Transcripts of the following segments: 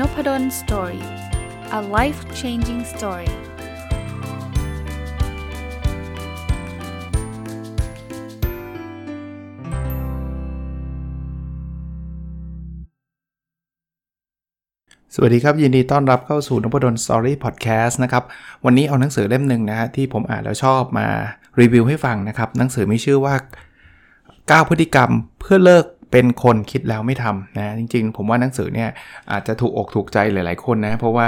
Nopadol Story a life changing story สวัสดีครับ ยินดีต้อนรับเข้าสู่นพดล Story พอดแคสต์นะครับ วันนี้เอาหนังสือเล่มหนึ่งนะฮะที่ผมอ่านแล้วชอบมารีวิวให้ฟังนะครับ หนังสือมีชื่อว่า 9 พฤติกรรมเพื่อเลิก เป็นคนคิดแล้วไม่ทำนะจริงๆ ผมว่าหนังสือเนี่ยอาจจะถูกอกถูกใจหลาย ๆคนนะเพราะว่า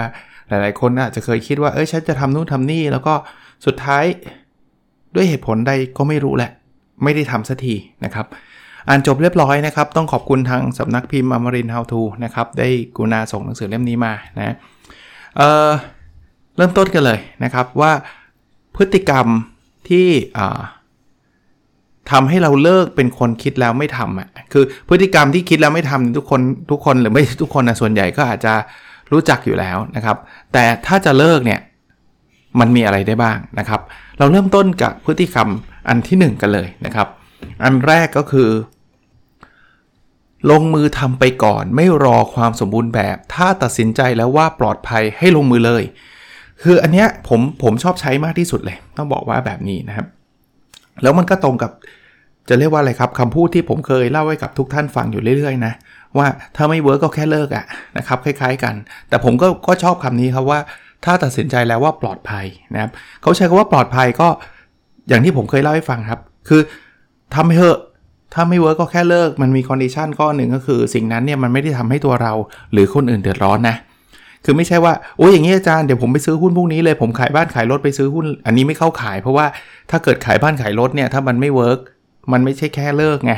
หลายๆ คนอาจจะเคยคิดว่าเอ้ยฉันจะทำนู่นทำนี่ แล้วก็สุดท้ายด้วยเหตุผลใดก็ไม่รู้แหละ ไม่ได้ทำสักทีนะครับอ่านจบเรียบร้อยนะครับ ต้องขอบคุณทางสำนักพิมพ์อมรินท How to นะครับ ได้กุณาส่งหนังสือเล่มนี้มานะเเริ่มต้นกันเลยนะครับว่าพฤติกรรมที่ ทำให้เราเลิกเป็นคนคิดแล้วไม่ทำอะคือพฤติกรรมที่คิดแล้วไม่ทำทุกคนทุกคนหรือไม่ทุกคนนะส่วนใหญ่ก็อาจจะรู้จักอยู่แล้วนะครับ แต่ถ้าจะเลิกเนี่ยมันมีอะไรได้บ้างนะครับ เราเริ่มต้นกับพฤติกรรมอันที่ 1 กันเลยนะครับ อันแรกก็คือ ลงมือทำไปก่อนไม่รอความสมบูรณ์แบบ ถ้าตัดสินใจแล้วว่าปลอดภัยให้ลงมือเลย คืออันเนี้ยผมผมชอบใช้มากที่สุดเลย ต้องบอกว่าแบบนี้นะครับ แล้วมันก็ตรงกับ จะเรียกว่าอะไรครับคำพูดที่ผมเคยเล่าให้กับทุกท่านฟังอยู่เรื่อยๆนะว่าถ้าไม่ work ก็แค่เลิกอะนะครับคล้ายๆกัน แต่ผมก็ก็ชอบคำนี้ครับว่าถ้าตัดสินใจแล้วว่าปลอดภัยนะครับเขาใช้คำว่าปลอดภัยก็อย่างที่ผมเคยเล่าให้ฟังครับ คือทำให้เถอะถ้าไม่ work ก็แค่เลิก มันมี condition ข้อหนึ่งก็คือ สิ่งนั้นเนี่ยมันไม่ได้ทำให้ตัวเรา หรือคนอื่นเดือดร้อนนะ คือไม่ใช่ว่าโอ้ยอย่างนี้อาจารย์เดี๋ยวผมไปซื้อหุ้นพวกนี้เลยผมขายบ้านขายรถไปซื้อหุ้น อันนี้ไม่เข้าขายเพราะว่าถ้าเกิดขายบ้านขายรถเนี่ยถ้ามันไม่เวิร์ก มันไม่ใช่แค่เลิกไง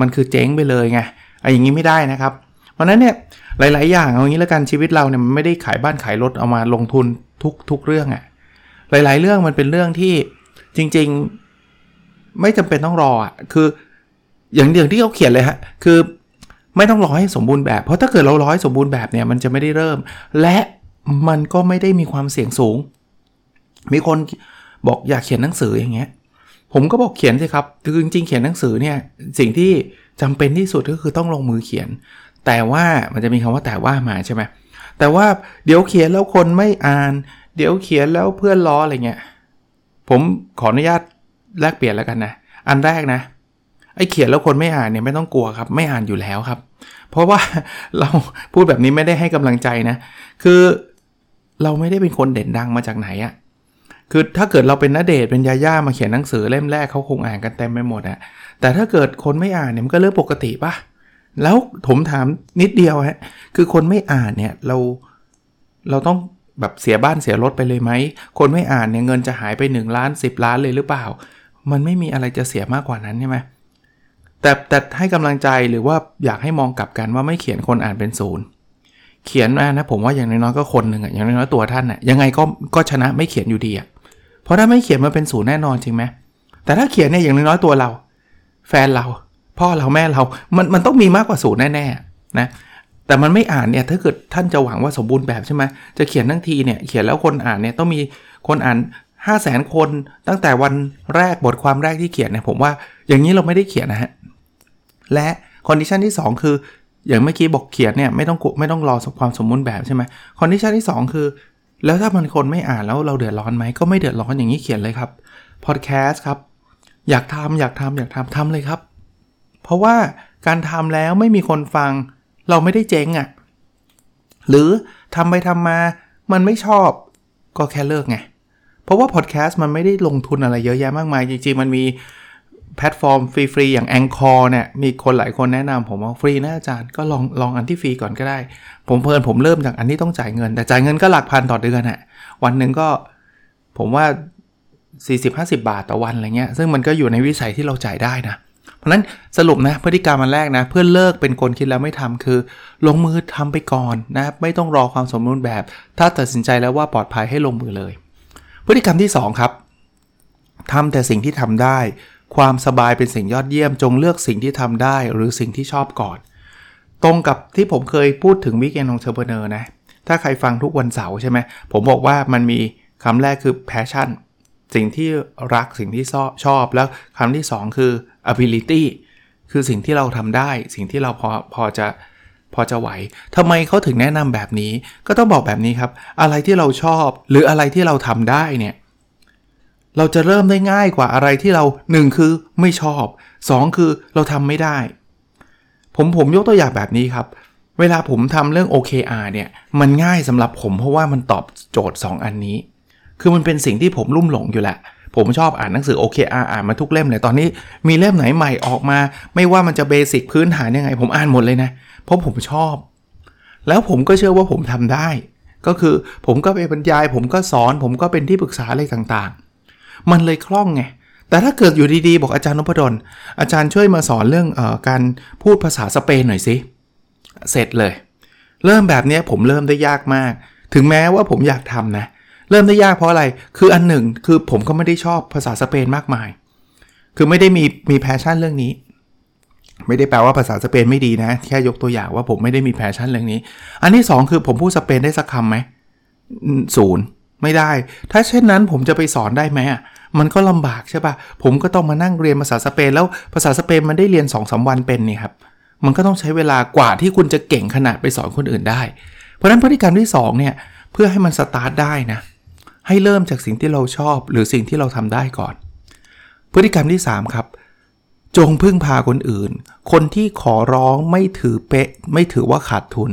มันคือเจ๊งไปเลยไงไอ้อย่างนี้ไม่ได้นะครับ เพราะนั้นเนี่ยหลาย ๆ อย่างเอางี้แล้วกันชีวิตเราเนี่ยมันไม่ได้ขายบ้านขายรถเอามาลงทุนทุกทุกเรื่องอะ่ะหลาย ๆ เรื่องมันเป็นเรื่องที่จริง ๆ ไม่จำเป็นต้องรออะ่ะคืออย่างเดียวที่เขาเขียนเลยฮะคือไม่ต้องรอให้สมบูรณ์แบบ เพราะถ้าเกิดเรารอให้สมบูรณ์แบบเนี่ยมันจะไม่ได้เริ่ม และมันก็ไม่ได้มีความเสี่ยงสูง มีคนบอกอยากเขียนหนังสืออย่างเงี้ย ผมก็บอกเขียนสิครับคือจริงๆเขียนหนังสือเนี่ยสิ่งที่จำเป็นที่สุดก็คือต้องลงมือเขียน แต่ว่ามันจะมีคำว่าแต่ว่ามาใช่ไหมแต่ว่าเดี๋ยวเขียนแล้วคนไม่อ่าน เดี๋ยวเขียนแล้วเพื่อนล้ออะไรเงี้ยผมขออนุญาตแลกเปลี่ยนแล้วกันนะอันแรกนะไอ้เขียนแล้วคนไม่อ่านเนี่ยไม่ต้องกลัวครับไม่อ่านอยู่แล้วครับ เพราะว่าเราพูดแบบนี้ไม่ได้ให้กำลังใจนะ คือเราไม่ได้เป็นคนเด่นดังมาจากไหนอะ คือถ้าเกิดเราเป็นนัเดทเป็นยาย่ามาเขียนหนังสือเล่มแรกเขาคงอ่านกันเต็มไปหมดอะแต่ถ้าเกิดคนไม่อ่านเนี่ยมันก็เรื่องปกติปะแล้วผมถามนิดเดียวฮะคือคนไม่อ่านเนี่ยเราเราต้องแบบเสียบ้านเสียรถไปเลยไหม คนไม่อ่านเนี่ยเงินจะหายไป 1 ล้าน 10 ล้านเลยหรือเปล่า มันไม่มีอะไรจะเสียมากกว่านั้นใช่ไหมแต่แต่ให้กำลังใจหรือว่าอยากให้มองกลับกันว่าไม่เขียนคนอ่านเป็นศูนย์เขียนมานะผมว่าอย่างน้อยๆก็คนหนึ่งอะอย่างน้อยๆตัวท่านอะยังไงก็ก็ชนะไม่เขียนอยู่ดีอะ เพราะถ้าไม่เขียนมันเป็นศูนย์แน่นอนจริงไหมแต่ถ้าเขียนเนี่ยอย่างน้อยๆตัวเรา แฟนเรา พ่อเราแม่เรา มันมันต้องมีมากกว่าศูนย์แน่ๆนะแต่มันไม่อ่านเนี่ยถ้าเกิดท่านจะหวังว่าสมบูรณ์แบบใช่ไหมจะเขียนทั้งทีเนี่ยเขียนแล้วคนอ่านเนี่ยต้องมีคนอ่าน5 0 0แสนคนตั้งแต่วันแรกบทความแรกที่เขียนเนี่ยผมว่าอย่างนี้เราไม่ได้เขียนนะฮะและ condition ที่ 2 คือ อย่างเมื่อกี้บอกเขียนเนี่ยไม่ต้องไม่ต้องรอความสมบูรณ์แบบใช่ไหม condition ที่ 2 คือ แล้วถ้ามันคนไม่อ่านแล้วเราเดือดร้อนไหมก็ไม่เดือดร้อนอย่างนี้เขียนเลยครับพอดแคสต์ครับอยากทำอยากทำอยากทำทำเลยครับ เพราะว่าการทำแล้วไม่มีคนฟัง เราไม่ได้เจ๊งอะ่ะหรือทำไปทำมามันไม่ชอบก็แค่เลิกไง เพราะว่าพอดแคสต์มันไม่ได้ลงทุนอะไรเยอะแยะมากมาย จริงๆ มันมี แพลตฟอร์มฟรีๆ อย่าง a n c h o r เนี่ยมีคนหลายคนแนะนำผมว่าฟรีนะอาจารย์ก็ลองลองอันที่ฟรีก่อนก็ได้ ผมเผอิญผมเริ่มจากอันที่ต้องจ่ายเงิน แต่จ่ายเงินก็หลักพันต่อเดือนอะวันหนึ่งก็ผมว่า 40-50 บาทต่อวันอะไรเงี้ยซึ่งมันก็อยู่ในวิสัยที่เราจ่ายได้นะ เพราะนั้นสรุปนะพฤติกรรมอันแรกนะ เพื่อเลิกเป็นคนคิดแล้วไม่ทำคือ ลงมือทำไปก่อนนะไม่ต้องรอความสมบูรณ์แบบ ถ้าตัดสินใจแล้วว่าปลอดภัยให้ลงมือเลย พฤติกรรมที่ 2 ครับทำแต่สิ่งที่ทำได้ ความสบายเป็นสิ่งยอดเยี่ยมจงเลือกสิ่งที่ทำได้หรือสิ่งที่ชอบก่อน ตรงกับที่ผมเคยพูดถึง weekend entrepreneur นะ ถ้าใครฟังทุกวันเสาร์ใช่ไหม ผมบอกว่ามันมีคำแรกคือ passion สิ่งที่รักสิ่งที่ชอบแล้วคำที่ 2 คือ ability คือสิ่งที่เราทำได้ สิ่งที่เราพอพอจะพอจะไหวทำไมเขาถึงแนะนำแบบนี้ ก็ต้องบอกแบบนี้ครับ อะไรที่เราชอบ หรืออะไรที่เราทำได้เนี่ย เราจะเริ่มได้ง่ายกว่าอะไรที่เรา 1 คือไม่ชอบ 2 คือเราทำไม่ได้ ผมผมยกตัวอย่างแบบนี้ครับ เวลาผมทำเรื่อง OKR เนี่ย มันง่ายสำหรับผมเพราะว่ามันตอบโจทย์ 2 อันนี้ คือมันเป็นสิ่งที่ผมลุ่มหลงอยู่แหละผมชอบอ่านหนังสือ OKR อ่านมาทุกเล่มเลย ตอนนี้มีเล่มไหนใหม่ออกมา ไม่ว่ามันจะเบสิกพื้นฐานยังไง ผมอ่านหมดเลยนะ เพราะผมชอบ แล้วผมก็เชื่อว่าผมทำได้ ก็คือผมก็ไปบรรยาย ผมก็สอน ผมก็เป็นที่ปรึกษาอะไรต่างๆ มันเลยคล่องไง แต่ถ้าเกิดอยู่ดีๆ บอกอาจารย์นพดล อาจารย์ช่วยมาสอนเรื่องออการพูดภาษาสเปนหน่อยสิ เสร็จเลย เริ่มแบบนี้ผมเริ่มได้ยากมาก ถึงแม้ว่าผมอยากทำนะ เริ่มได้ยากเพราะอะไร คืออันหนึ่งคือผมก็ไม่ได้ชอบภาษาสเปนมากมาย คือไม่ได้มีมี passion เรื่องนี้ไม่ได้แปลว่าภาษาสเปนไม่ดีนะ แค่ยกตัวอย่างว่าผมไม่ได้มี passion เรื่องนี้ อันที่ 2 คือผมพูดสเปนได้สักคำไหมศูนย์ ไม่ได้ ถ้าเช่นนั้นผมจะไปสอนได้ไหมอะมันก็ลำบากใช่ปะผมก็ต้องมานั่งเรียนภาษาสเปน แล้วภาษาสเปนมันได้เรียน2อสวันเป็นนี่ครับ มันก็ต้องใช้เวลากว่าที่คุณจะเก่งขนาดไปสอนคนอื่นได้ เพราะฉะนั้นพฤติกรรมที่2เนี่ยเพื่อให้มันสตาร์ทได้นะ ให้เริ่มจากสิ่งที่เราชอบ หรือสิ่งที่เราทำได้ก่อน พฤติกรรมที่ 3 ครับ จงพึ่งพาคนอื่น คนที่ขอร้องไม่ถือเป๊ะ ไม่ถือว่าขาดทุน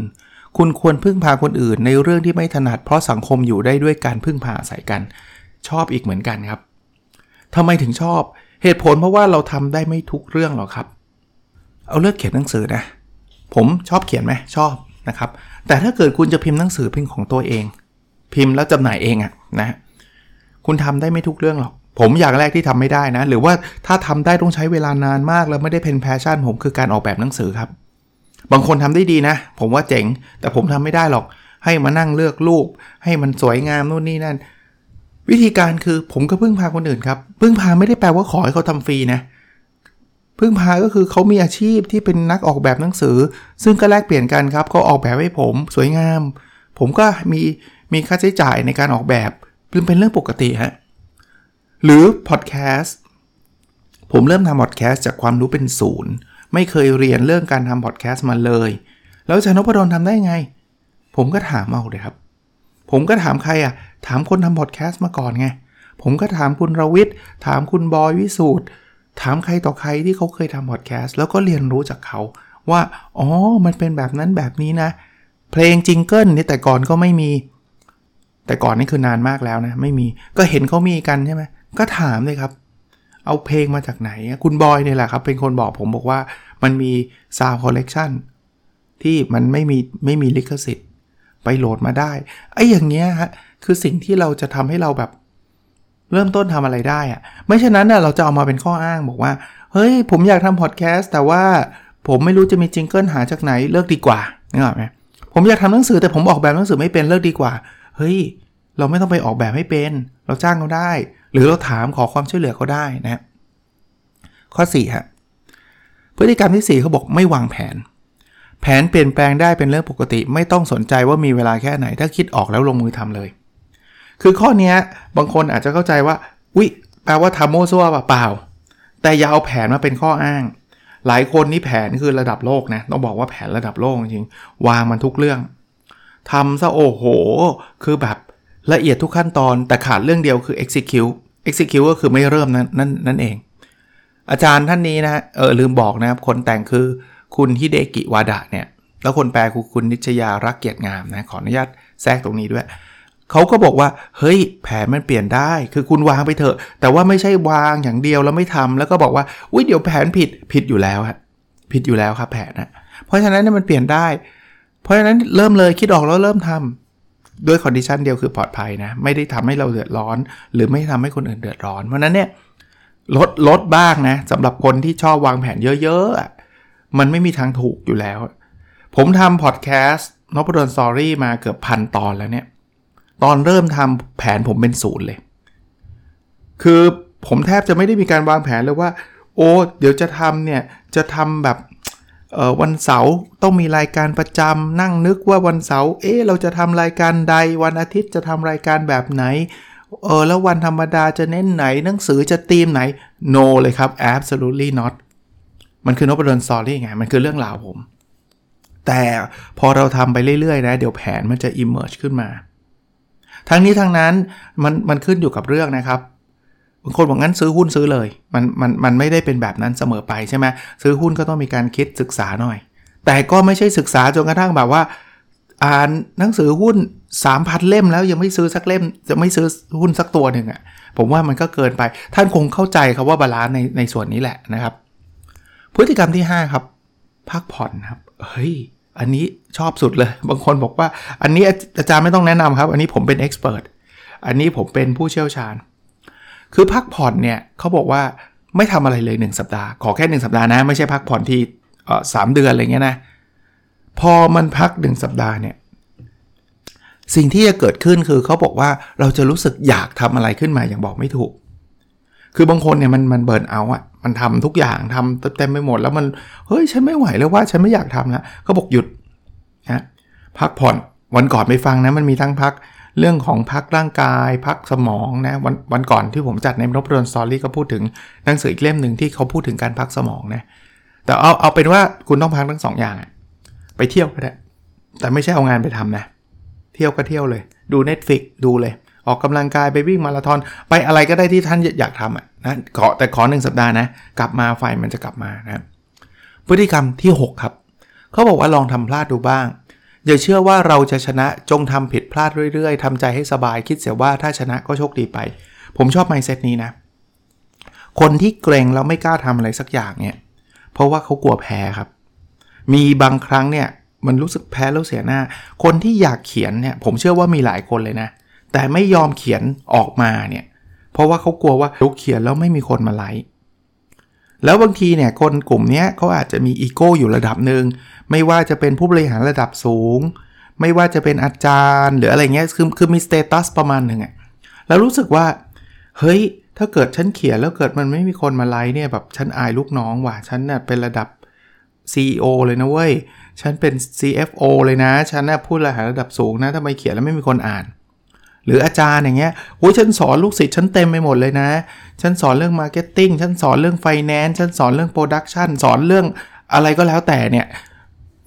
คุณควรพึ่งพาคนอื่น ในเรื่องที่ไม่ถนัดเพราะสังคมอยู่ได้ด้วยการพึ่งพาอาศัยกัน ชอบอีกเหมือนกันครับทำไมถึงชอบ เหตุผลเพราะว่าเราทำได้ไม่ทุกเรื่องหรอกครับ เอาเลือกเขียนหนังสือนะ ผมชอบเขียนไหมชอบนะครับ แต่ถ้าเกิดคุณจะพิมพ์หนังสือเป็นของตัวเอง พิมพ์แล้วจำหน่ายเองอะนะคุณทำได้ไม่ทุกเรื่องหรอก ผมอย่างแรกที่ทำไม่ได้นะ หรือว่าถ้าทำได้ต้องใช้เวลานานมากแล้วไม่ได้เป็นแพชชั่นผมคือการออกแบบหนังสือครับ บางคนทำได้ดีนะ ผมว่าเจ๋ง แต่ผมทำไม่ได้หรอก ให้มานั่งเลือกรูป ให้มันสวยงามนู่นนี่นั่น วิธีการคือผมก็พึ่งพาคนอื่นครับ พึ่งพาไม่ได้แปลว่าขอให้เขาทำฟรีนะ พึ่งพาก็คือเขามีอาชีพที่เป็นนักออกแบบหนังสือ ซึ่งก็แลกเปลี่ยนกันครับเขาออกแบบให้ผมสวยงาม ผมก็มีมีค่าใช้จ่ายในการออกแบบเป็นเรื่องปกติฮะ หรือพอดแคสต์ผมเริ่มทำพอดแคสต์จากความรู้เป็นศูนย์ ไม่เคยเรียนเรื่องการทำพอดแคสต์มาเลย แล้วอาจารย์นพดลทำได้ไง ผมก็ถามเอาเลยครับ ผมก็ถามใครอะ ถามคนทำพอดแคสต์มาก่อนไง ผมก็ถามคุณรวิทย์ถามคุณบอยวิสูตรถามใครต่อใครที่เขาเคยทำพอดแคสต์แล้วก็เรียนรู้จากเขา ว่า อ๋อ มันเป็นแบบนั้นแบบนี้นะ เพลง jingle นี่แต่ก่อนก็ไม่มี แต่ก่อนนี่คือนานมากแล้วนะ ไม่มี ก็เห็นเขามีกันใช่ไหมก็ถามเลยครับ เอาเพลงมาจากไหน คุณบอยเนี่ยแหละครับ เป็นคนบอกผมบอกว่ามันมี sound collection ที่มันไม่มีไม่มีลิขสิทธิ์ ไปโหลดมาได้ไอ้อย่างเงี้ยฮะคือสิ่งที่เราจะทำให้เราแบบ เริ่มต้นทำอะไรได้อะไม่เช่นนั้นเนี่ยเราจะเอามาเป็นข้ออ้างบอกว่า เฮ้ย ผมอยากทำพอดแคสต์แต่ว่าผมไม่รู้จะมี jingle หาจากไหนเลิกดีกว่านึกออกไหมผมอยากทำหนังสือแต่ผมออกแบบหนังสือไม่เป็นเลิกดีกว่า เฮ้ย เราไม่ต้องไปออกแบบให้เป็น เราจ้างเขาได้ หรือเราถามขอความช่วยเหลือเขาได้นะข้อ4ฮะพฤติกรรมที่ 4เขาบอกไม่วางแผน แผนเปลี่ยนแปลงได้เป็นเรื่องปกติ ไม่ต้องสนใจว่ามีเวลาแค่ไหน ถ้าคิดออกแล้วลงมือทำเลย คือข้อนี้บางคนอาจจะเข้าใจว่าวิแปลว่าทำโม้ซั่วเปล่า แต่อย่าเอาแผนมาเป็นข้ออ้าง หลายคนนี่แผนคือระดับโลกนะต้องบอกว่าแผนระดับโลกจริงวางมันทุกเรื่องทำซะโอ้โห คือแบบ ละเอียดทุกขั้นตอนแต่ขาดเรื่องเดียวคือ execute execute ก็คือไม่เริ่มนั่นนั่นนั่นเอง อาจารย์ท่านนี้นะเออลืมบอกนะครับ คนแต่งคือคุณฮิเดกิวาดะเนี่ย แล้วคนแปลคือคุณนิชยารักเกียรติงามนะ ขออนุญาตแทรกตรงนี้ด้วย เขาก็บอกว่า เฮ้ย แผนมันเปลี่ยนได้ คือคุณวางไปเถอะ แต่ว่าไม่ใช่วางอย่างเดียวแล้วไม่ทำแล้วก็บอกว่าอุ้ยเดี๋ยวแผนผิดผิดอยู่แล้วฮะผิดอยู่แล้วครับแผนนะเพราะฉะนั้นมันเปลี่ยนได้ เพราะฉะนั้นเริ่มเลยคิดออกแล้วเริ่มทำ ด้วย condition เดียวคือปลอดภัยนะ ไม่ได้ทำให้เราเดือดร้อน หรือไม่ทำให้คนอื่นเดือดร้อน เพราะนั้นเนี่ยลดลดบ้างนะสำหรับคนที่ชอบวางแผนเยอะๆ มันไม่มีทางถูกอยู่แล้ว ผมทำพอดแคสต์นพดล Story มาเกือบพันตอนแล้วเนี่ย ตอนเริ่มทำแผนผมเป็นศูนย์เลย คือผมแทบจะไม่ได้มีการวางแผนเลยว่า โอ้ เดี๋ยวจะทำเนี่ย จะทำแบบ วันเสาร์ต้องมีรายการประจำนั่งนึกว่าวันเสาร์เอ๊เราจะทำรายการใด วันอาทิตย์จะทำรายการแบบไหนเออแล้ววันธรรมดาจะเน้นไหนหนังสือจะธีมไหน no เลยครับ absolutely not มันคือนพดลสอรี่ไง มันคือเรื่องราวผม แต่พอเราทำไปเรื่อยๆ นะ เดี๋ยวแผนมันจะ emerge ขึ้นมา ทั้งนี้ทั้งนั้นมันมันขึ้นอยู่กับเรื่องนะครับ บางคนบอกงั้นซื้อหุ้นซื้อเลย มันมันมันไม่ได้เป็นแบบนั้นเสมอไปใช่ไหมซื้อหุ้นก็ต้องมีการคิดศึกษาหน่อย แต่ก็ไม่ใช่ศึกษาจนกระทั่งแบบว่า อ่านหนังสือหุ้น3,000เล่มแล้วยังไม่ซื้อสักเล่ม จะไม่ซื้อหุ้นสักตัวหนึ่งอะ่ะผมว่ามันก็เกินไป ท่านคงเข้าใจครับว่า balance ในในส่วนนี้แหละนะครับ พฤติกรรมที่ 5 ครับพักผ่อนครับเฮ้ยอันนี้ชอบสุดเลย บางคนบอกว่า อันนี้อาจารย์ไม่ต้องแนะนำครับ อันนี้ผมเป็นเอ็กซ์เพรสอันนี้ผมเป็นผู้เชี่ยวชาญ คือพักผ่อนเนี่ยเขาบอกว่าไม่ทำอะไรเลย 1 สัปดาห์ ขอแค่ 1 สัปดาห์นะ ไม่ใช่พักผ่อนที่สามเดือนอะไรเงี้ยนะ พอมันพัก 1 สัปดาห์เนี่ยสิ่งที่จะเกิดขึ้นคือเขาบอกว่าเราจะรู้สึกอยากทำอะไรขึ้นมาอย่างบอกไม่ถูก คือบางคนเนี่ยมันมันเบิร์นเอาอะมันทำทุกอย่างทำเต็มไปหมดแล้วมันเฮ้ยฉันไม่ไหวแล้วว่าฉันไม่อยากทำแล้วเขาบอกหยุดนะพักผ่อนวันก่อนไปฟังนะมันมีทั้งพัก เรื่องของพักร่างกาย พักสมองนะวันวันก่อนที่ผมจัดในรบรนสตอรี่ก็พูดถึงหนังสืออีกเล่มหนึ่งที่เขาพูดถึงการพักสมองนะแต่เอาเอาเป็นว่าคุณต้องพักทั้งสองอย่าง ไปเที่ยวก็ได้แต่ไม่ใช่เอางานไปทำนะ เที่ยวก็เที่ยวเลย ดู Netflix ดูเลย ออกกำลังกายไปวิ่งมาราธอนไปอะไรก็ได้ที่ท่านอยากทำอะนะขอแต่ขอหนึ่งสัปดาห์นะ กลับมาไฟมันจะกลับมานะพฤติกรรมที่ 6 ครับ เขาบอกว่าลองทำพลาดดูบ้าง อย่าเชื่อว่าเราจะชนะจงทำผิดพลาดเรื่อยๆทำใจให้สบายคิดเสียว่าถ้าชนะก็โชคดีไป ผมชอบไมเซตนี้นะ คนที่เกรงแล้วไม่กล้าทำอะไรสักอย่างเนี่ย เพราะว่าเขากลัวแพ้ครับ มีบางครั้งเนี่ยมันรู้สึกแพ้แล้วเสียหน้า คนที่อยากเขียนเนี่ยผมเชื่อว่ามีหลายคนเลยนะ แต่ไม่ยอมเขียนออกมาเนี่ย เพราะว่าเขากลัวว่าลุกเขียนแล้วไม่มีคนมาไลค์ แล้วบางทีเนี่ยคนกลุ่มนี้เขาอาจจะมีอีโก้อยู่ระดับหนึ่งไม่ว่าจะเป็นผู้บริหารระดับสูง ไม่ว่าจะเป็นอาจารย์ หรืออะไรเงี้ยคือคือมี status ประมาณหนึ่งอะแล้วรู้สึกว่า เฮ้ย ถ้าเกิดฉันเขียนแล้วเกิดมันไม่มีคนมาไลค์เนี่ยแบบฉันอายลูกน้องว่ะฉันเนี่ยเป็นระดับ CEO เลยนะเว้ย ฉันเป็น CFO เลยนะ ฉันนะพูดระดับระดับสูงนะทำไมเขียนแล้วไม่มีคนอ่าน หรืออาจารย์อย่างเงี้ยโอ้ยฉันสอนลูกศิษย์ฉันเต็มไปหมดเลยนะ ฉันสอนเรื่อง marketing ฉันสอนเรื่องไฟแนนซ์ฉันสอนเรื่อง production สอนเรื่องอะไรก็แล้วแต่เนี่ย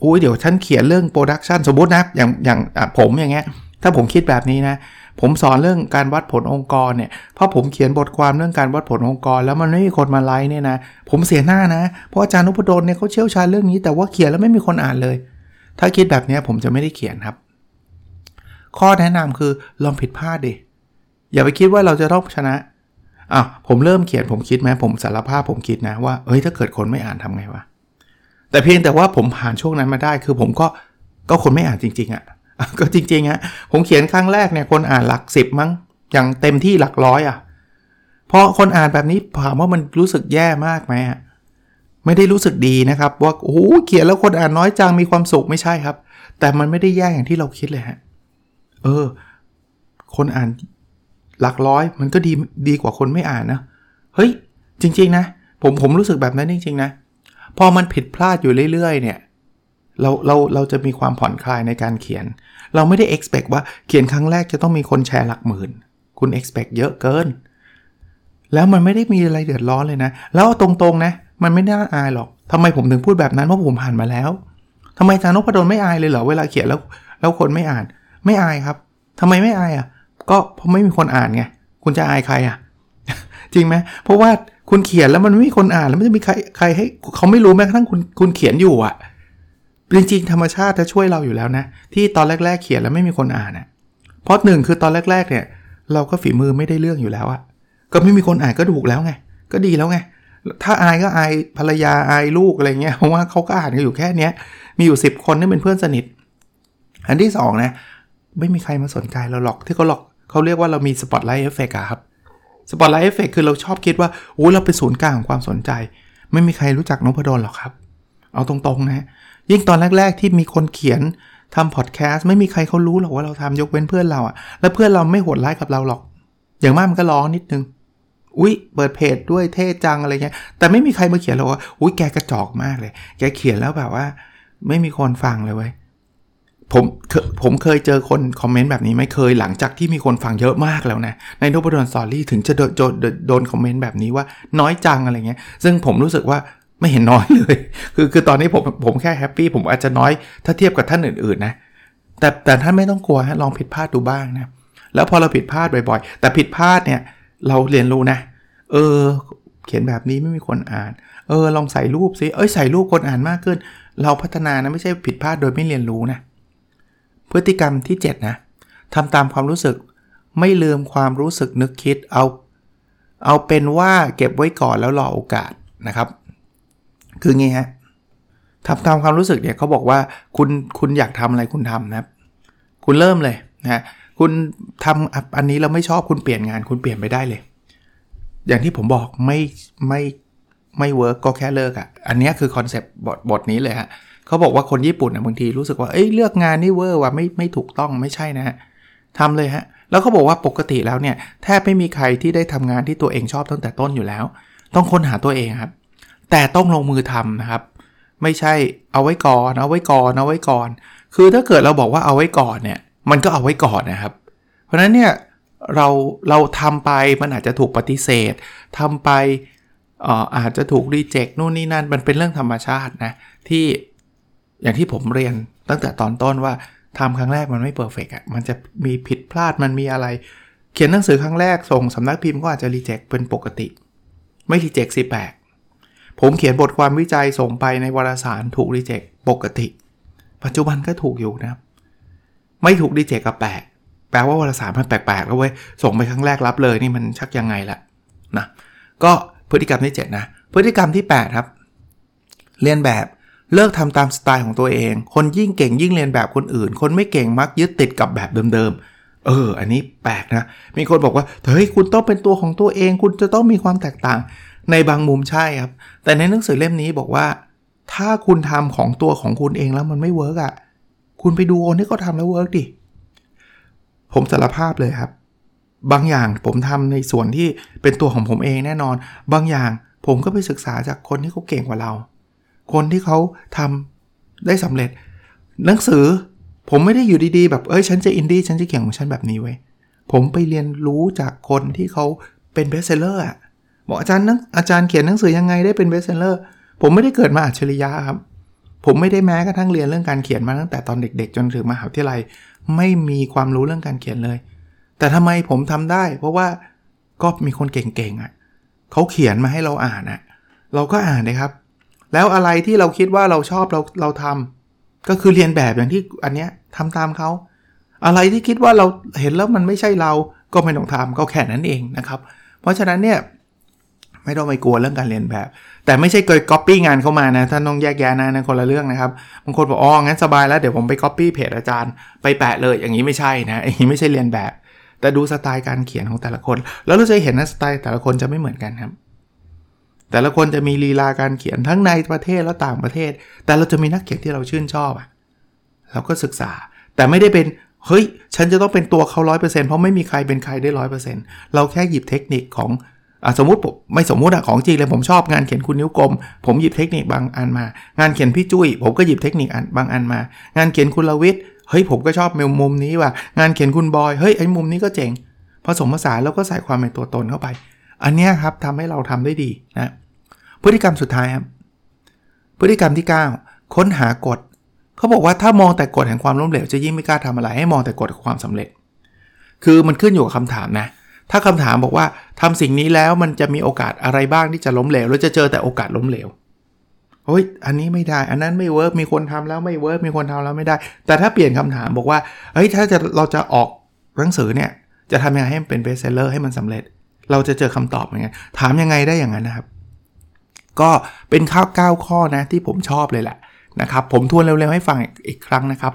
โอ้ยเดี๋ยวฉันเขียนเรื่อง production สมมตินะอย่างอย่างผมอย่างเงี้ยถ้าผมคิดแบบนี้นะ ผมสอนเรื่องการวัดผลองค์กรเนี่ยพอผมเขียนบทความเรื่องการวัดผลองค์กร แล้วมันไม่มีคนมาไลค์เนี่ยนะผมเสียหน้านะ เพราะอาจารย์นพดลเนี่ยเขาเชี่ยวชาญเรื่องนี้แต่ว่าเขียนแล้วไม่มีคนอ่านเลย ถ้าคิดแบบนี้ผมจะไม่ได้เขียนครับ ข้อแนะนำคือลองผิดพลาดดิอย่าไปคิดว่าเราจะต้องชนะอะผมเริ่มเขียนผมคิดไหมผมสารภาพผมคิดนะว่าเฮ้ยถ้าเกิดคนไม่อ่านทำไงวะแต่เพียงแต่ว่าผมผ่านช่วงนั้นมาได้ คือผมก็ก็คนไม่อ่านจริง ๆอะ่ะก็จริงๆอะ่ะผมเขียนครั้งแรกเนี่ยคนอ่านหลักสิบมั้งอย่างเต็มที่หลักร้อยอะ่ะพอคนอ่านแบบนี้ถามว่ามันรู้สึกแย่มากไหมอะไม่ได้รู้สึกดีนะครับ ว่าโอ้เขียนแล้วคนอ่านน้อยจังมีความสุขไม่ใช่ครับ แต่มันไม่ได้แย่อย่างที่เราคิดเลยฮะ เออ คนอ่านหลักร้อยมันก็ดีดีกว่าคนไม่อ่านนะ เฮ้ย จริง ๆ นะ ผมผมรู้สึกแบบนั้นจริง ๆ นะ พอมันผิดพลาดอยู่เรื่อย ๆ เนี่ย เราเราเราจะมีความผ่อนคลายในการเขียน เราไม่ได้ expect ว่าเขียนครั้งแรกจะต้องมีคนแชร์หลักหมื่น คุณ expect เยอะเกิน แล้วมันไม่ได้มีอะไรเดือดร้อนเลยนะ แล้วตรงๆนะ มันไม่น่าอายหรอกทำไมผมถึงพูดแบบนั้นเพราะผมผ่านมาแล้วทำไมจานพดลไม่อายเลยเหรอเวลาเขียนแล้ว แล้วคนไม่อ่าน ไม่อายครับทำไมไม่อายอะ ก็เพราะไม่มีคนอ่านไง คุณจะอายใครอะ จริงไหมเพราะว่าคุณเขียนแล้วมันไม่มีคนอ่านแล้วมันจะมีใครใครให้เขาไม่รู้แม้กระทั่งคุณคุณเขียนอยู่อะ จริงๆ ธรรมชาติจะช่วยเราอยู่แล้วนะ ที่ตอนแรก ๆ เขียนแล้วไม่มีคนอ่านอะ เพราะหนึ่งคือตอนแรก ๆ เนี่ย เราก็ฝีมือไม่ได้เรื่องอยู่แล้วอะก็ไม่มีคนอ่านก็ถูกแล้วไง ก็ดีแล้วไง ถ้าอายก็อายภรรยาอายลูกอะไรเงี้ย เพราะว่าเขาก็อ่านกันอยู่แค่เนี้ย มีอยู่ 10 คนที่เป็นเพื่อนสนิท อันที่2นะ ไม่มีใครมาสนใจเราหรอกที่เขาหลอกเขาเรียกว่าเรามี spotlight effect อะครับ spotlight effect คือเราชอบคิดว่าโอ้เราเป็นศูนย์กลางของความสนใจ ไม่มีใครรู้จักนพดลหรอกครับ เอาตรงๆนะยิ่งตอนแรก ๆ ที่มีคนเขียนทำพอดแคสต์ไม่มีใครเขารู้หรอกว่าเราทำยกเว้นเพื่อนเราอะแล้วเพื่อนเราไม่โหดร้ายกับเราหรอก อย่างมากมันก็ร้องนิดนึงอุ้ยเปิดเพจด้วยเท่จังอะไรเงี้ย แต่ไม่มีใครมาเขียนหรอกว่า อุ้ยแกกระจอกมากเลย แกเขียนแล้วแบบว่า ไม่มีคนฟังเลยเว้ย ผมผมเคยเจอคนคอมเมนต์แบบนี้ไม่เคยหลังจากที่มีคนฟังเยอะมากแล้วนะ ในนพดลสตอรี่ถึงจะโดนโดนคอมเมนต์แบบนี้ว่าน้อยจังอะไรเงี้ย ซึ่งผมรู้สึกว่าไม่เห็นน้อยเลย คือคือตอนนี้ผมผมแค่แฮปปี้ผมอาจจะน้อยถ้าเทียบกับท่านอื่นๆนะ แต่แต่ท่านไม่ต้องกลัวฮะลองผิดพลาดดูบ้างนะ แล้วพอเราผิดพลาดบ่อยๆ แต่ผิดพลาดเนี่ยเราเรียนรู้นะ เออ เขียนแบบนี้ไม่มีคนอ่าน เออลองใส่รูปซิเอ้ยใส่รูปคนอ่านมากขึ้น เราพัฒนานะไม่ใช่ผิดพลาดโดยไม่เรียนรู้นะ พฤติกรรมที่ 7 นะทำตามความรู้สึกไม่ลืมความรู้สึกนึกคิดเอา เอาเป็นว่าเก็บไว้ก่อนแล้วรอโอกาสนะครับ คืองี้ฮะทำตามความรู้สึกเนี่ยเขาบอกว่าคุณคุณอยากทำอะไรคุณทำนะครับ คุณเริ่มเลยนะคุณทำอันนี้เราไม่ชอบคุณเปลี่ยนงานคุณเปลี่ยนไปได้เลย อย่างที่ผมบอกไม่ไม่ไม่เวิร์กก็แค่เลิกอะ่ะ อันนี้คือคอนเซปต์บทบทนี้เลยฮะ เขาบอกว่าคนญี่ปุ่นนะบางทีรู้สึกว่าเอ้ยเลือกงานนี่เวอร์ว่ะไม่ไม่ถูกต้องไม่ใช่นะฮะทำเลยฮะ แล้วเขาบอกว่าปกติแล้วเนี่ยแทบไม่มีใครที่ได้ทำงานที่ตัวเองชอบตั้งแต่ต้นอยู่แล้ว ต้องค้นหาตัวเองครับ แต่ต้องลงมือทำนะครับ ไม่ใช่เอาไว้ก่อนเอาไว้ก่อนเอาไว้ก่อน คือถ้าเกิดเราบอกว่าเอาไว้ก่อนเนี่ยมันก็เอาไว้ก่อนนะครับ เพราะฉะนั้นเนี่ยเราเราทำไปมันอาจจะถูกปฏิเสธทำไปอาจจะถูกรีเจ็คนู่นนี่นั่นมันเป็นเรื่องธรรมชาตินะที่ อย่างที่ผมเรียนตั้งแต่ตอนต้นว่าทำครั้งแรกมันไม่ perfect อะมันจะมีผิดพลาดมันมีอะไร เขียนหนังสือครั้งแรกส่งสำนักพิมพ์ก็อาจจะ reject เป็นปกติ ไม่ reject สิแปลกผมเขียนบทความวิจัยส่งไปในวารสารถูก reject ปกติ ปัจจุบันก็ถูกอยู่นะครับ ไม่ถูก reject กลับแปลกแปลว่าวารสารมันแปลกๆแล้วเว้ยส่งไปครั้งแรกรับเลยนี่มันชักยังไงละนะก็พฤติกรรมที่ 7 นะ พฤติกรรมที่ 8 ครับ เลียนแบบ เลิกทำตามสไตล์ของตัวเอง คนยิ่งเก่งยิ่งเลียนแบบคนอื่น คนไม่เก่งมักยึดติดกับแบบเดิมๆ เออ อันนี้แปลกนะ มีคนบอกว่า เฮ้ย คุณต้องเป็นตัวของตัวเอง คุณจะต้องมีความแตกต่าง ในบางมุมใช่ครับ แต่ในหนังสือเล่มนี้บอกว่า ถ้าคุณทำของตัวของคุณเองแล้วมันไม่ work อะ คุณไปดูคนที่เขาทำแล้ว work ดิ ผมสารภาพเลยครับ บางอย่างผมทำในส่วนที่เป็นตัวของผมเองแน่นอน บางอย่างผมก็ไปศึกษาจากคนที่เขาเก่งกว่าเรา คนที่เขาทำได้สำเร็จ หนังสือผมไม่ได้อยู่ดีๆ แบบเอ้ยฉันจะอินดี้ฉันจะเขียนของฉันแบบนี้ไว้ผมไปเรียนรู้จากคนที่เขาเป็น bestseller อะบอกอาจารย์นักอาจารย์เขียนหนังสือยังไงได้เป็น bestseller ผมไม่ได้เกิดมาอัจฉริยะครับผมไม่ได้แม้กระทั่งเรียนเรื่องการเขียนมาตั้งแต่ตอนเด็ก ๆ จนถึงมหาวิทยาลัย ไม่มีความรู้เรื่องการเขียนเลย แต่ทำไมผมทำได้ เพราะว่าก็มีคนเก่งๆอะเขาเขียนมาให้เราอ่านอะ เราก็อ่านนะครับ แล้วอะไรที่เราคิดว่าเราชอบเราเราทำก็คือเรียนแบบอย่างที่อันเนี้ยทำตามเขาอะไรที่คิดว่าเราเห็นแล้วมันไม่ใช่เราก็ไม่ต้องทำก็แค่นั้นเองนะครับ เพราะฉะนั้นเนี่ยไม่ต้องไปกลัวเรื่องการเรียนแบบ แต่ไม่ใช่เกิดก๊อปปี้งานเข้ามานะท่านต้องแยกแยะนะนะคนละเรื่องนะครับบางคนบอกอ๋องั้นสบายแล้วเดี๋ยวผมไปก๊อปปี้เพจอาจารย์ไปแปะเลยอย่างนี้ไม่ใช่นะอย่างนี้ไม่ใช่เลียนแบบ แต่ดูสไตล์การเขียนของแต่ละคน แล้วเราจะเห็นนะสไตล์แต่ละคนจะไม่เหมือนกันครับ แต่ละคนจะมีลีลาการเขียนทั้งในประเทศและต่างประเทศ แต่เราจะมีนักเขียนที่เราชื่นชอบอะเราก็ศึกษา แต่ไม่ได้เป็นเฮ้ย ฉันจะต้องเป็นตัวเขาร้อยเปอร์เซ็นต์เพราะไม่มีใครเป็นใครได้ร้อยเปอร์เซ็นต์เราแค่หยิบเทคนิคของอะสมมติผมไม่สมมติอะของจริงเลยผมชอบงานเขียนคุณนิ้วกลม ผมหยิบเทคนิคบางอันมา งานเขียนพี่จุ้ยผมก็หยิบเทคนิคบางอันมา งานเขียนคุณลวิทย์เฮ้ยผมก็ชอบมุมมุมนี้ว่ะงานเขียนคุณบอยเฮ้ยไอ้มุมนี้ก็เจ๋งผสมผสานแล้วก็ใส่ความเป็นตัวตนเข้าไป อันนี้ครับทำให้เราทำได้ดีนะพฤติกรรมสุดท้ายครับพฤติกรรมที่ 9 ค้นหากฎเขาบอกว่าถ้ามองแต่กฎแห่งความล้มเหลวจะยิ่งไม่กล้าทำอะไร ให้มองแต่กฎของความสำเร็จ คือมันขึ้นอยู่กับคำถามนะ ถ้าคำถามบอกว่าทำสิ่งนี้แล้วมันจะมีโอกาสอะไรบ้างที่จะล้มเหลวแล้วจะเจอแต่โอกาสล้มเหลวโอ้ย อันนี้ไม่ได้ อันนั้นไม่ work มีคนทำแล้วไม่ work มีคนทำแล้วไม่ได้ แต่ถ้าเปลี่ยนคำถามบอกว่า เฮ้ย ถ้าจะเราจะออกหนังสือเนี่ย จะทำยังไงให้มันเป็น bestseller ให้มันสำเร็จ เราจะเจอคำตอบยังไงถามยังไงได้อย่างนั้นนะครับ ก็เป็น9 ข้อนะที่ผมชอบเลยแหละนะครับ ผมทวนเร็วๆให้ฟังอีกครั้งนะครับ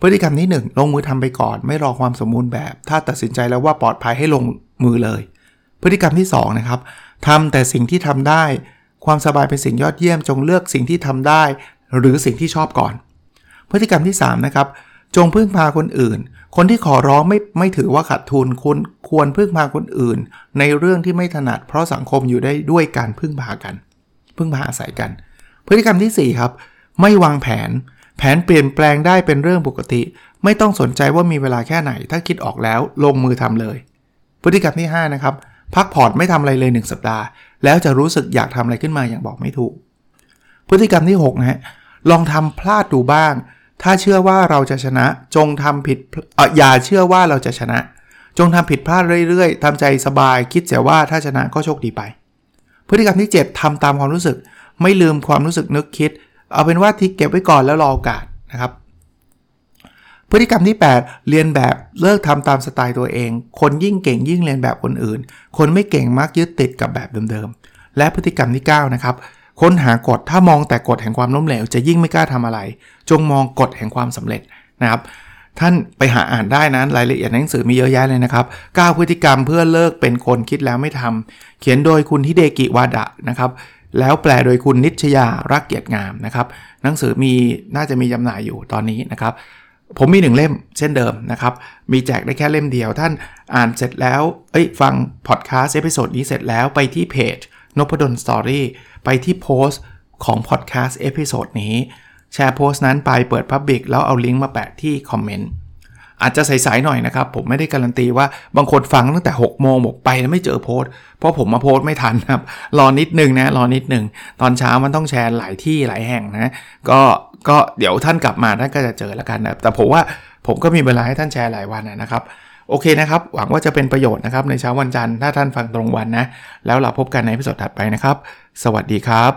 พฤติกรรมที่ 1 ลงมือทำไปก่อน ไม่รอความสมบูรณ์แบบ ถ้าตัดสินใจแล้วว่าปลอดภัยให้ลงมือเลย พฤติกรรมที่2นะครับทำแต่สิ่งที่ทำได้ ความสบายเป็นสิ่งยอดเยี่ยม จงเลือกสิ่งที่ทำได้ หรือสิ่งที่ชอบก่อน พฤติกรรมที่3นะครับจงพึ่งพาคนอื่น คนที่ขอร้องไม่ไม่ถือว่าขาดทุนคุณควรพึ่งพาคนอื่น ในเรื่องที่ไม่ถนัด เพราะสังคมอยู่ได้ด้วยการพึ่งพากัน พึ่งพาอาศัยกัน พฤติกรรมที่ 4 ครับ ไม่วางแผน แผนเปลี่ยนแปลงได้เป็นเรื่องปกติ ไม่ต้องสนใจว่ามีเวลาแค่ไหน ถ้าคิดออกแล้วลงมือทำเลย พฤติกรรมที่ 5 นะครับ พักผ่อนไม่ทำอะไรเลย 1 สัปดาห์ แล้วจะรู้สึกอยากทำอะไรขึ้นมาอย่างบอกไม่ถูก พฤติกรรมที่6นะฮะลองทำพลาดดูบ้าง ถ้าเชื่อว่าเราจะชนะ จงทำผิดออย่าเชื่อว่าเราจะชนะ จงทำผิดพลาดเรื่อยๆทำใจสบาย คิดเสียว่าถ้าชนะก็โชคดีไป พฤติกรรมที่ 7ทำตามความรู้สึก ไม่ลืมความรู้สึกนึกคิด เอาเป็นว่าทิกเก็บไว้ก่อนแล้วรอโอกาสนะครับ พฤติกรรมที่ 8 เรียนแบบเลิกทำตามสไตล์ตัวเอง คนยิ่งเก่งยิ่งเรียนแบบคนอื่น คนไม่เก่งมักยึดติดกับแบบเดิมๆ และพฤติกรรมที่ 9 นะครับ ค้นหากฎถ้ามองแต่กฎแห่งความล้มเหลวจะยิ่งไม่กล้าทำอะไร จงมองกฎแห่งความสำเร็จนะครับ ท่านไปหาอ่านได้นะรายละเอียดในหนังสือมีเยอะแยะเลยนะครับ 9 พฤติกรรมเพื่อเลิกเป็นคนคิดแล้วไม่ทำเขียนโดยคุณฮิเดกิวาดะนะครับแล้วแปลโดยคุณนิชยารักเกียรติงามนะครับ หนังสือมีน่าจะมีจำหน่ายอยู่ตอนนี้นะครับ ผมมีหนึ่งเล่มเช่นเดิมนะครับ มีแจกได้แค่เล่มเดียว ท่านอ่านเสร็จแล้ว เอ้ยฟังพอดแคสต์ episode นี้เสร็จแล้วไปที่เพจ นพดลสตอรี่ไปที่โพสต์ของพอดแคสต์ episode นี้ แชร์โพสต์นั้นไปเปิด Public แล้วเอาลิงก์มาแปะที่คอมเมนต์อาจจะใสๆหน่อยนะครับ ผมไม่ได้การันตีว่าบางคนฟังตั้งแต่ 6 โมงบอกไปแล้วไม่เจอโพสต์เพราะผมมาโพสต์ไม่ทันครับ รอนิดนึงนะ รอนิดนึง ตอนเช้ามันต้องแชร์หลายที่หลายแห่งนะ ก็ก็เดี๋ยวท่านกลับมาท่านก็จะเจอแล้วกันนะแต่ผมว่าผมก็มีเวลาให้ท่านแชร์หลายวันนะครับ โอเคนะครับ หวังว่าจะเป็นประโยชน์นะครับในเช้าวันจันทร์ถ้าท่านฟังตรงวันนะ แล้วเราพบกันในพิสดถัดไปนะครับ สวัสดีครับ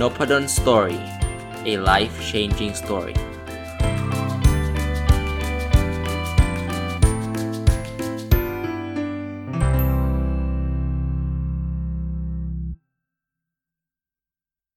n o p a d o n Story a life changing story